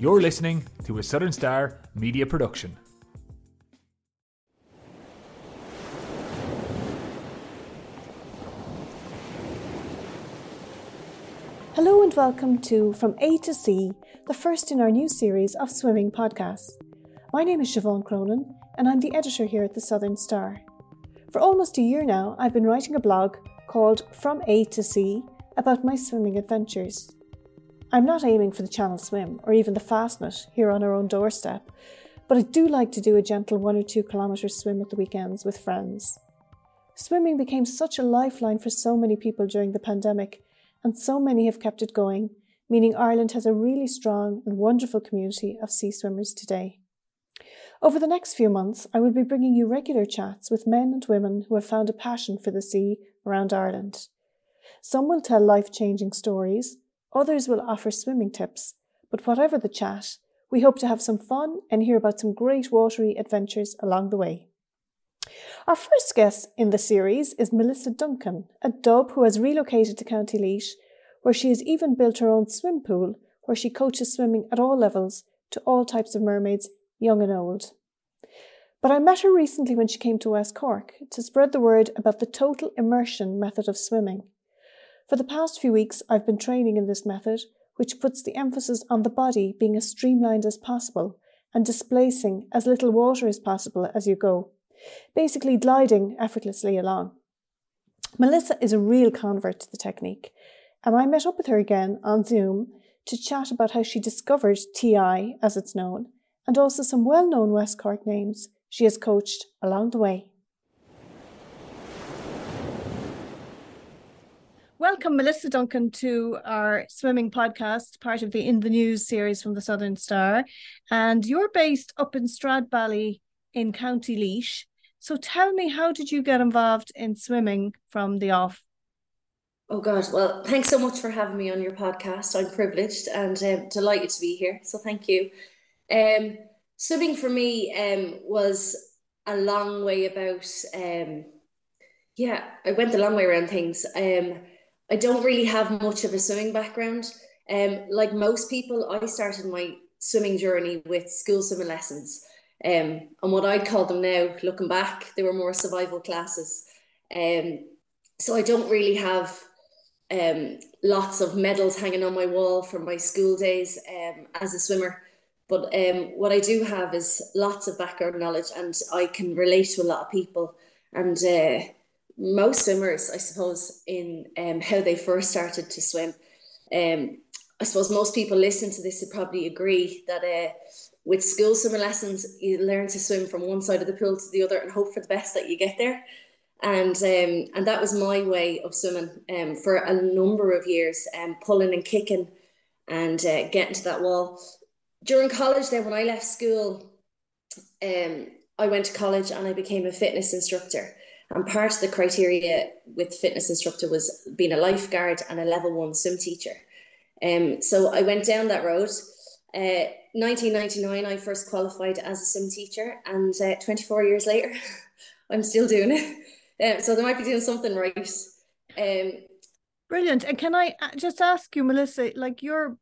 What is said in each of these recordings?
You're listening to a Southern Star media production. Hello and welcome to From A to Sea, the first in our new series of swimming podcasts. My name is Siobhan Cronin, and I'm the editor here at the Southern Star. For almost a year now, I've been writing a blog called From A to Sea about my swimming adventures. I'm not aiming for the Channel Swim or even the Fastnet here on our own doorstep, but I do like to do a gentle one or two kilometre swim at the weekends with friends. Swimming became such a lifeline for so many people during the pandemic and so many have kept it going, meaning Ireland has a really strong and wonderful community of sea swimmers today. Over the next few months, I will be bringing you regular chats with men and women who have found a passion for the sea around Ireland. Some will tell life changing stories, others will offer swimming tips, but whatever the chat, we hope to have some fun and hear about some great watery adventures along the way. Our first guest in the series is Melissa Duncan, a dub who has relocated to County Laois, where she has even built her own swim pool, where she coaches swimming at all levels to all types of mermaids, young and old. But I met her recently when she came to West Cork to spread the word about the total immersion method of swimming. For the past few weeks, I've been training in this method, which puts the emphasis on the body being as streamlined as possible and displacing as little water as possible as you go basically gliding effortlessly along. Melissa is a real convert to the technique, and I met up with her again on Zoom to chat about how she discovered TI, as it's known, and also some well known West Cork names she has coached along the way. Welcome, Melissa Duncan, to our swimming podcast, part of the In the News series from the Southern Star. And you're based up in Stradbally in County Laois. So tell me, how did you get involved in swimming from the off? Oh God! Well, thanks so much for having me on your podcast. I'm privileged and um, delighted to be here. So thank you. Um, swimming for me um, was a long way about. Um, yeah, I went the long way around things. Um, I don't really have much of a swimming background. Um, like most people, I started my swimming journey with school swimming lessons. Um, and what I'd call them now, looking back, they were more survival classes. Um, so I don't really have um, lots of medals hanging on my wall from my school days um, as a swimmer. But um, what I do have is lots of background knowledge, and I can relate to a lot of people. And uh, most swimmers, I suppose, in um, how they first started to swim. Um, I suppose most people listen to this would probably agree that uh, with school swimming lessons, you learn to swim from one side of the pool to the other and hope for the best that you get there. And um, and that was my way of swimming um, for a number of years, um, pulling and kicking and uh, getting to that wall. During college, then when I left school, um, I went to college and I became a fitness instructor. And part of the criteria with fitness instructor was being a lifeguard and a level one swim teacher. Um, so I went down that road. Uh, 1999, I first qualified as a sim teacher, and uh, 24 years later, I'm still doing it. Um, so they might be doing something right. Um, Brilliant. And can I uh, just ask you, Melissa, like you're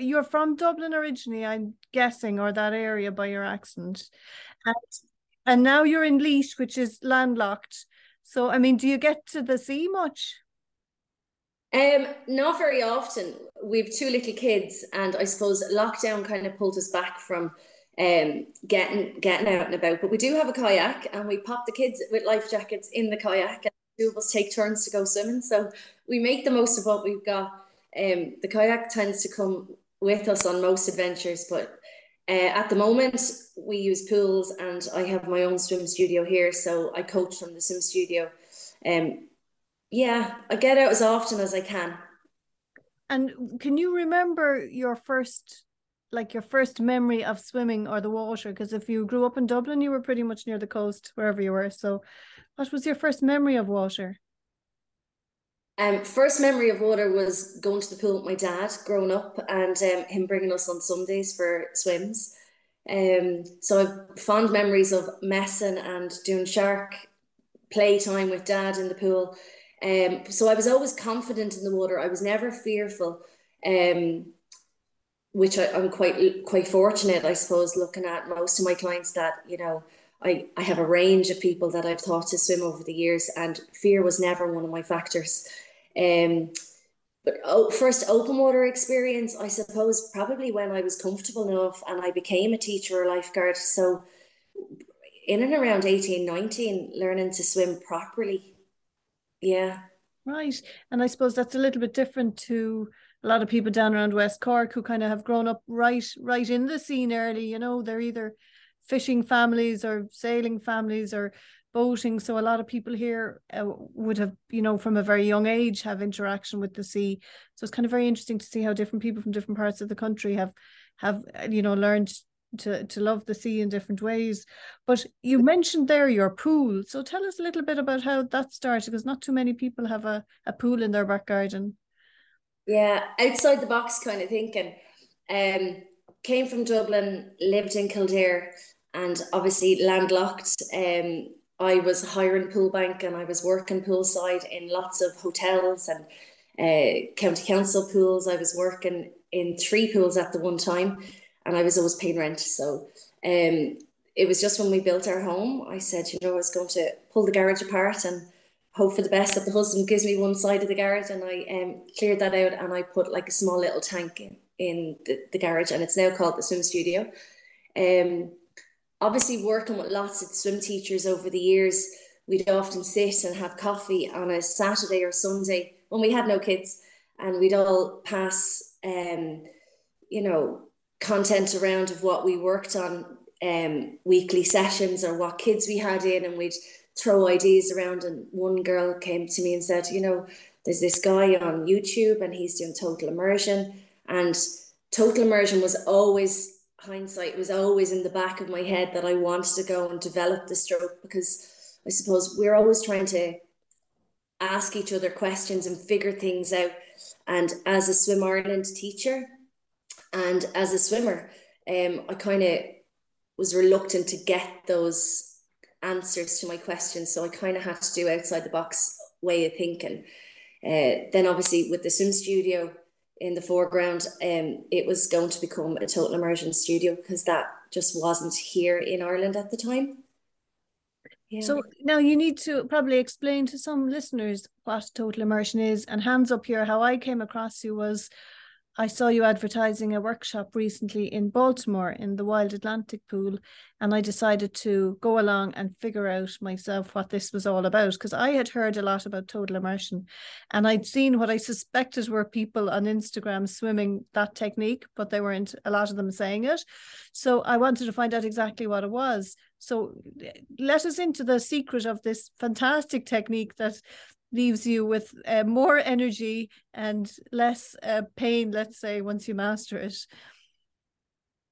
you're from Dublin originally, I'm guessing, or that area by your accent, and and now you're in Laois, which is landlocked. So, I mean, do you get to the sea much? Um, not very often. We've two little kids, and I suppose lockdown kind of pulled us back from um getting getting out and about. But we do have a kayak, and we pop the kids with life jackets in the kayak, and two of us take turns to go swimming. So we make the most of what we've got. Um, the kayak tends to come with us on most adventures, but uh, at the moment we use pools, and I have my own swim studio here, so I coach from the swim studio. Um, yeah, I get out as often as I can. And can you remember your first, like your first memory of swimming or the water? Because if you grew up in Dublin, you were pretty much near the coast, wherever you were. So, what was your first memory of water? Um, first memory of water was going to the pool with my dad growing up and um, him bringing us on Sundays for swims. Um, so I've fond memories of messing and doing shark playtime with dad in the pool. Um, so I was always confident in the water. I was never fearful. Um, which I, I'm quite quite fortunate, I suppose, looking at most of my clients that you know I, I have a range of people that I've taught to swim over the years, and fear was never one of my factors. Um, but oh, first open water experience, I suppose, probably when I was comfortable enough and I became a teacher or lifeguard. So, in and around 18, 19, learning to swim properly. Yeah. Right. And I suppose that's a little bit different to a lot of people down around West Cork who kind of have grown up right right in the scene early, you know, they're either fishing families or sailing families or boating. So a lot of people here uh, would have you know from a very young age have interaction with the sea. So it's kind of very interesting to see how different people from different parts of the country have have uh, you know learned to to love the sea in different ways. But you mentioned there your pool. So tell us a little bit about how that started because not too many people have a, a pool in their back garden. Yeah outside the box kind of thinking. Um came from dublin lived in kildare and obviously landlocked um I was hiring pool bank and I was working poolside in lots of hotels and uh, county council pools. I was working in three pools at the one time, and I was always paying rent. So um, it was just when we built our home, I said, you know, I was going to pull the garage apart and hope for the best that the husband gives me one side of the garage, and I um, cleared that out and I put like a small little tank in, in the, the garage, and it's now called the swim studio. Um, obviously working with lots of swim teachers over the years, we'd often sit and have coffee on a Saturday or Sunday when we had no kids, and we'd all pass, um, you know, content around of what we worked on, um, weekly sessions or what kids we had in, and we'd throw ideas around. And one girl came to me and said, you know, there's this guy on YouTube, and he's doing total immersion, and total immersion was always hindsight was always in the back of my head that I wanted to go and develop the stroke because I suppose we're always trying to ask each other questions and figure things out. And as a Swim Ireland teacher and as a swimmer, um, I kind of was reluctant to get those answers to my questions. So I kind of had to do outside the box way of thinking. Uh, then obviously with the swim studio, in the foreground, um, it was going to become a total immersion studio because that just wasn't here in Ireland at the time. Yeah. So now you need to probably explain to some listeners what total immersion is. And hands up here, how I came across you was I saw you advertising a workshop recently in Baltimore in the Wild Atlantic Pool, and I decided to go along and figure out myself what this was all about because I had heard a lot about total immersion and I'd seen what I suspected were people on Instagram swimming that technique, but they weren't a lot of them saying it. So I wanted to find out exactly what it was. So eh, let us into the secret of this fantastic technique that leaves you with uh, more energy and less uh, pain let's say once you master it.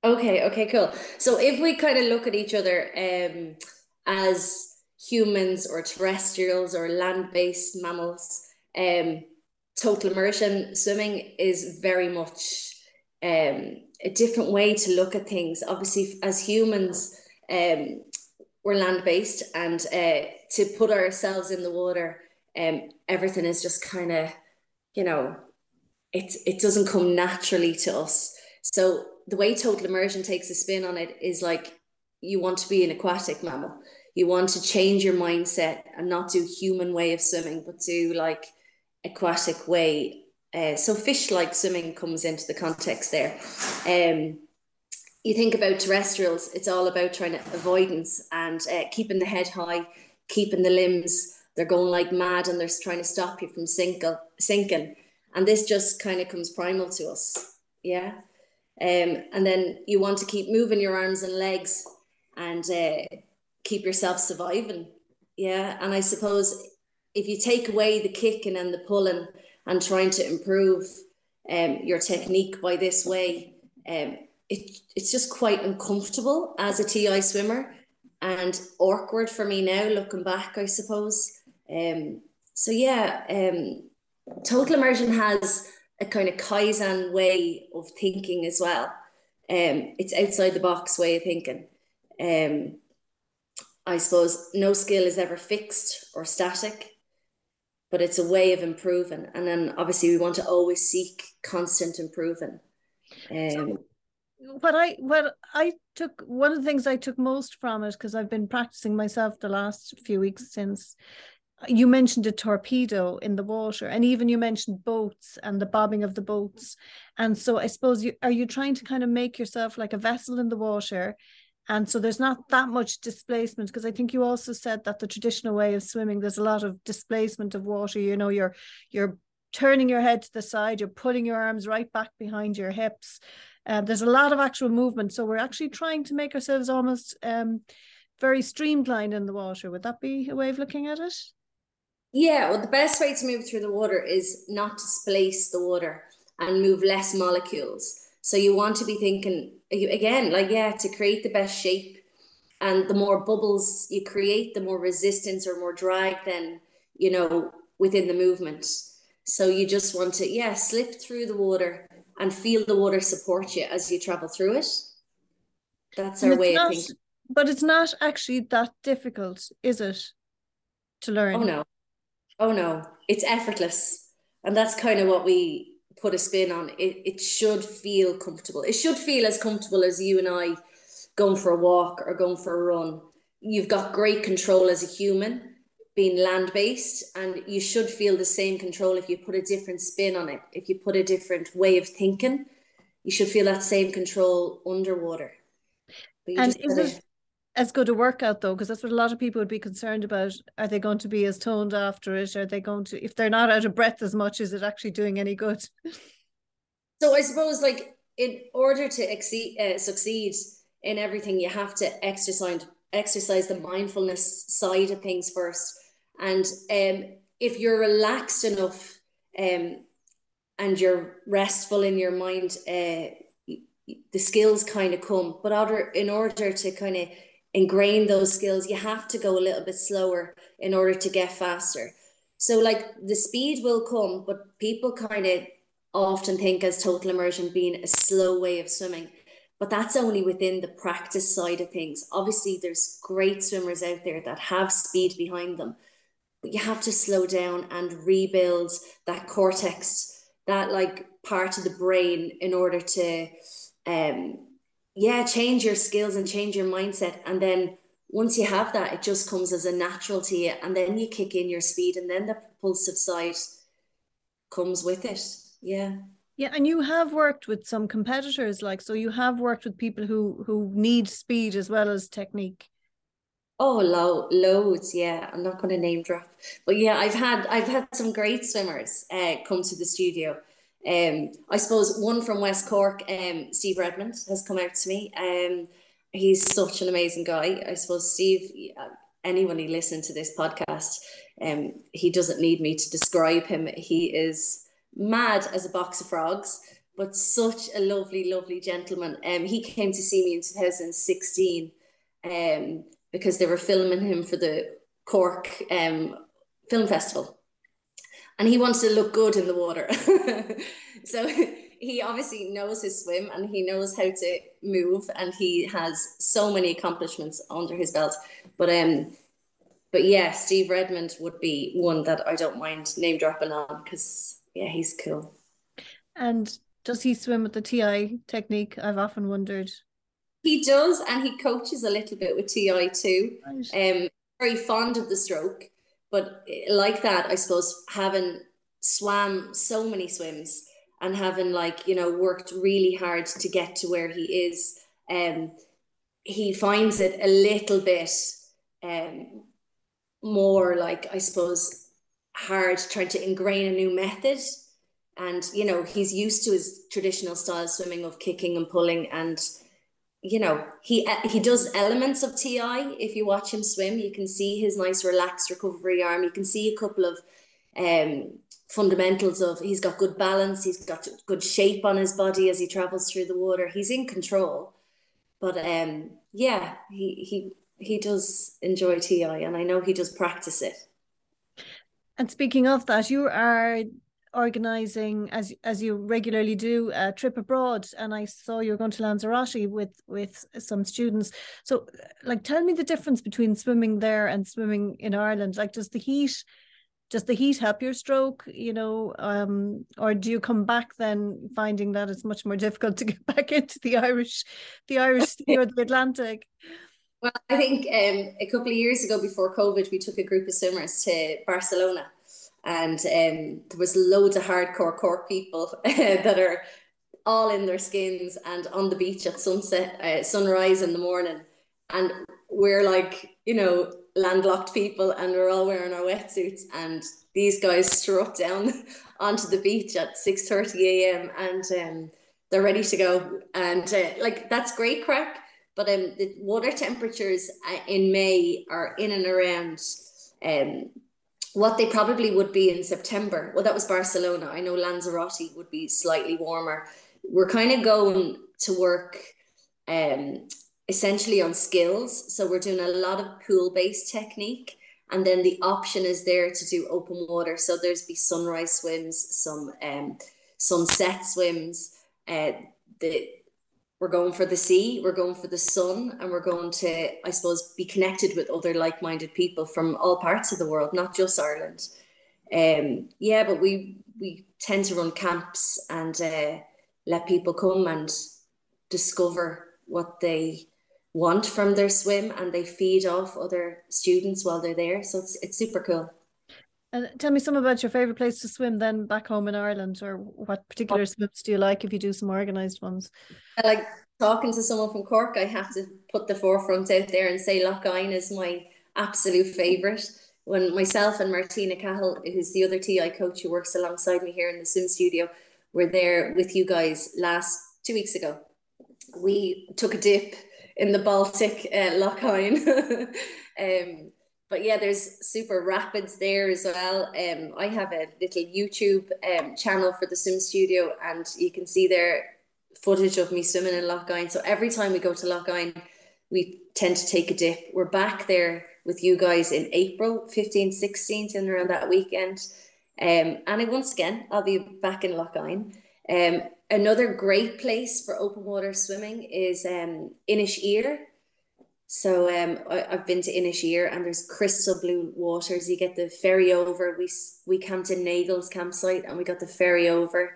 Okay okay cool. So if we kind of look at each other um as humans or terrestrials or land-based mammals um total immersion swimming is very much um a different way to look at things. Obviously as humans um we're land-based and uh to put ourselves in the water um, everything is just kind of, you know, it it doesn't come naturally to us. So the way total immersion takes a spin on it is like you want to be an aquatic mammal. You want to change your mindset and not do human way of swimming, but do like aquatic way. Uh, so fish like swimming comes into the context there. Um, you think about terrestrials, it's all about trying to avoidance and uh, keeping the head high, keeping the limbs they're going like mad and they're trying to stop you from sinking sinking. And this just kind of comes primal to us yeah? Um, and then you want to keep moving your arms and legs and uh, keep yourself surviving yeah? And i suppose if you take away the kicking and the pulling and trying to improve um, your technique by this way um, it, it's just quite uncomfortable as a ti swimmer and awkward for me now looking back i suppose um, so yeah, um, total immersion has a kind of kaizen way of thinking as well. Um, it's outside the box way of thinking. Um, I suppose no skill is ever fixed or static, but it's a way of improving. And then obviously we want to always seek constant improving. Um, what I what I took one of the things I took most from it because I've been practicing myself the last few weeks since you mentioned a torpedo in the water and even you mentioned boats and the bobbing of the boats and so I suppose you are you trying to kind of make yourself like a vessel in the water and so there's not that much displacement because I think you also said that the traditional way of swimming there's a lot of displacement of water you know you're you're turning your head to the side you're putting your arms right back behind your hips uh, there's a lot of actual movement. So we're actually trying to make ourselves almost um, very streamlined in the water. Would that be a way of looking at it? Yeah, well, the best way to move through the water is not to displace the water and move less molecules. So you want to be thinking again, like, yeah, to create the best shape. And the more bubbles you create, the more resistance or more drag then, you know, within the movement. So you just want to, yeah, slip through the water and feel the water support you as you travel through it. That's our way not, of thinking. But it's not actually that difficult, is it, to learn? Oh no. Oh no. It's effortless. And that's kind of what we put a spin on. It it should feel comfortable. It should feel as comfortable as you and I going for a walk or going for a run. You've got great control as a human being land based and you should feel the same control if you put a different spin on it if you put a different way of thinking you should feel that same control underwater and is it as good a workout though because that's what a lot of people would be concerned about. Are they going to be as toned after it? Are they going to if they're not out of breath as much is it actually doing any good? So i suppose like in order to exceed, uh, succeed in everything you have to exercise exercise the mindfulness side of things first. And um, if you're relaxed enough um, and you're restful in your mind, uh, the skills kind of come. But other, in order to kind of ingrain those skills, you have to go a little bit slower in order to get faster. So, like the speed will come, but people kind of often think as total immersion being a slow way of swimming but that's only within the practice side of things. Obviously, there's great swimmers out there that have speed behind them, but you have to slow down and rebuild that cortex that like part of the brain in order to um yeah change your skills and change your mindset. And then once you have that it just comes as a natural to you. And then you kick in your speed and then the propulsive side comes with it. Yeah. Yeah and you have worked with some competitors like so you have worked with people who who need speed as well as technique. Oh, lo- loads. Yeah, I'm not going to name drop, but yeah, I've had I've had some great swimmers uh, come to the studio. Um, I suppose one from West Cork, um, Steve Redmond, has come out to me. Um, he's such an amazing guy. I suppose Steve. Anyone who listened to this podcast, um, he doesn't need me to describe him. He is mad as a box of frogs, but such a lovely, lovely gentleman. Um, he came to see me in 2016. Um, because they were filming him for the Cork um, Film Festival. And he wants to look good in the water. so he obviously knows his swim and he knows how to move and he has so many accomplishments under his belt. But um but yeah, Steve Redmond would be one that I don't mind name dropping on because yeah, he's cool. And does he swim with the TI technique? I've often wondered. He does, and he coaches a little bit with TI too. Right. Um, very fond of the stroke, but eh, like that, I suppose having swam so many swims and having like you know worked really hard to get to where he is, um, he finds it a little bit um more like I suppose hard trying to ingrain a new method. And you know he's used to his traditional style swimming of kicking and pulling and you know he he does elements of ti if you watch him swim you can see his nice relaxed recovery arm. You can see a couple of um fundamentals of he's got good balance he's got good shape on his body as he travels through the water. He's in control. But um yeah he he he does enjoy ti and i know he does practice it. And speaking of that you are organizing as as you regularly do a trip abroad and i saw you were going to lanzarote with with some students. So like tell me the difference between swimming there and swimming in ireland. Like does the heat does the heat help your stroke you know um, or do you come back then finding that it's much more difficult to get back into the irish the irish or the atlantic? Well i think um, a couple of years ago before covid we took a group of swimmers to barcelona and um, there was loads of hardcore Cork people that are all in their skins and on the beach at sunset uh, sunrise in the morning. And we're like you know landlocked people and we're all wearing our wetsuits. And these guys strut down onto the beach at six thirty a.m and um, they're ready to go. And uh, like that's great crack. But um, the water temperatures uh, in may are in and around um, what they probably would be in september well that was barcelona i know lanzarote would be slightly warmer we're kind of going to work um, essentially on skills. So we're doing a lot of pool based technique. And then the option is there to do open water. So there's be sunrise swims, some um, sunset swims. Uh, the we're going for the sea, we're going for the sun, and we're going to, I suppose, be connected with other like-minded people from all parts of the world, not just Ireland. Um, yeah, but we we tend to run camps and uh, let people come and discover what they want from their swim and they feed off other students while they're there. So it's it's super cool. And tell me some about your favorite place to swim then back home in Ireland, or what particular swims do you like if you do some organized ones? I like talking to someone from Cork. I have to put the forefront out there and say Lough is my absolute favorite. When myself and Martina Cahill, who's the other TI coach who works alongside me here in the swim studio, were there with you guys last two weeks ago. We took a dip in the Baltic, uh, um, but yeah, there's super rapids there as well. Um, I have a little YouTube um, channel for the swim studio, and you can see there footage of me swimming in Loch Lough So every time we go to Loch Lough we tend to take a dip. We're back there with you guys in April 15th, 16th, and around that weekend. Um, and once again, I'll be back in Loch Lough Um, another great place for open water swimming is um, Inisheer. So um, I, have been to Inisheer and there's crystal blue waters. You get the ferry over. We we camped in Nagel's campsite and we got the ferry over.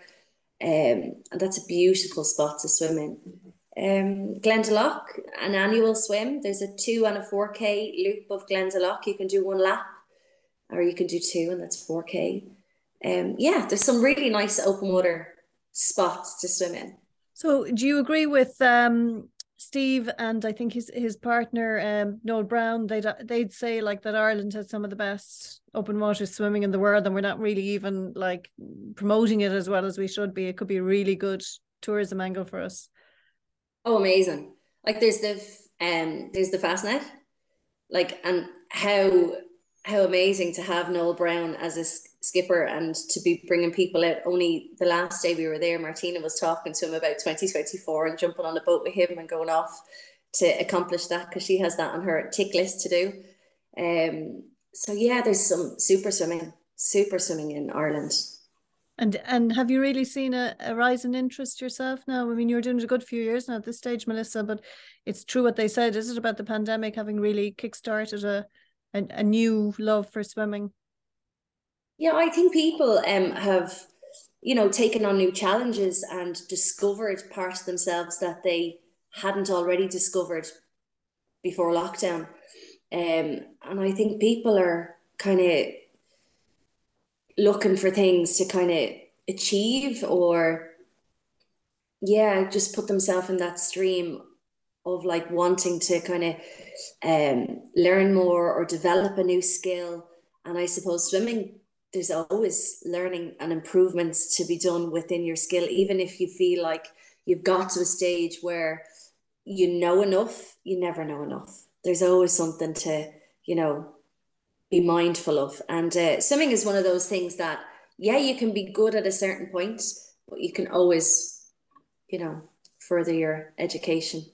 Um, and that's a beautiful spot to swim in. Um, Glendalough, an annual swim. There's a two and a 4K loop of Glendalough. You can do one lap or you can do two and that's 4K. Um, yeah, there's some really nice open water spots to swim in. So, do you agree with um, Steve and I think his his partner um, Noel Brown? They'd they'd say like that Ireland has some of the best open water swimming in the world, and we're not really even like promoting it as well as we should be. It could be a really good tourism angle for us. Oh, amazing! Like there's the um there's the Fastnet, like and how how amazing to have Noel Brown as a skipper and to be bringing people out. Only the last day we were there, Martina was talking to him about 2024 and jumping on a boat with him and going off to accomplish that because she has that on her tick list to do. Um, so yeah, there's some super swimming, super swimming in Ireland. And and have you really seen a, a rise in interest yourself now? I mean, you're doing a good few years now at this stage, Melissa, but it's true what they said. Is it about the pandemic having really kickstarted a a, a new love for swimming? Yeah, I think people um, have, you know, taken on new challenges and discovered parts of themselves that they hadn't already discovered before lockdown. Um, and I think people are kind of looking for things to kind of achieve or, yeah, just put themselves in that stream of like wanting to kind of um, learn more or develop a new skill. And I suppose swimming there's always learning and improvements to be done within your skill, even if you feel like you've got to a stage where you know enough, you never know enough. There's always something to, you know, be mindful of. And uh, swimming is one of those things that, yeah, you can be good at a certain point, but you can always, you know, further your education.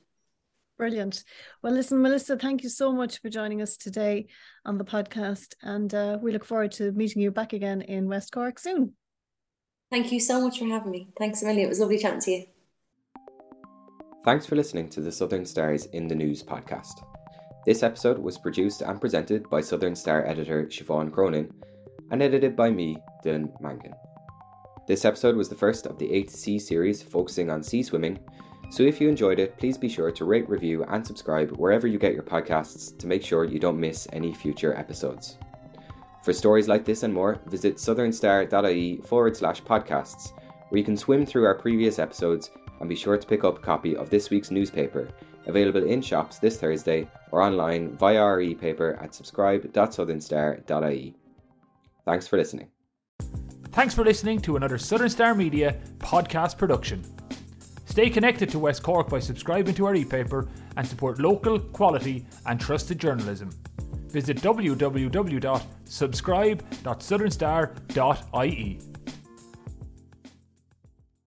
Brilliant. Well, listen, Melissa, thank you so much for joining us today on the podcast. And uh, we look forward to meeting you back again in West Cork soon. Thank you so much for having me. Thanks a million. It was lovely chatting to you. Thanks for listening to the Southern Stars in the News podcast. This episode was produced and presented by Southern Star editor Siobhan Cronin, and edited by me, Dylan Mangan. This episode was the first of the A to Sea series focusing on sea swimming, so if you enjoyed it, please be sure to rate, review, and subscribe wherever you get your podcasts to make sure you don't miss any future episodes. For stories like this and more, visit southernstar.ie forward slash podcasts, where you can swim through our previous episodes and be sure to pick up a copy of this week's newspaper, available in shops this Thursday or online via our e-paper at subscribe.southernstar.ie. Thanks for listening. Thanks for listening to another Southern Star Media podcast production. Stay connected to West Cork by subscribing to our e-paper and support local, quality and trusted journalism. Visit www.subscribe.southernstar.ie.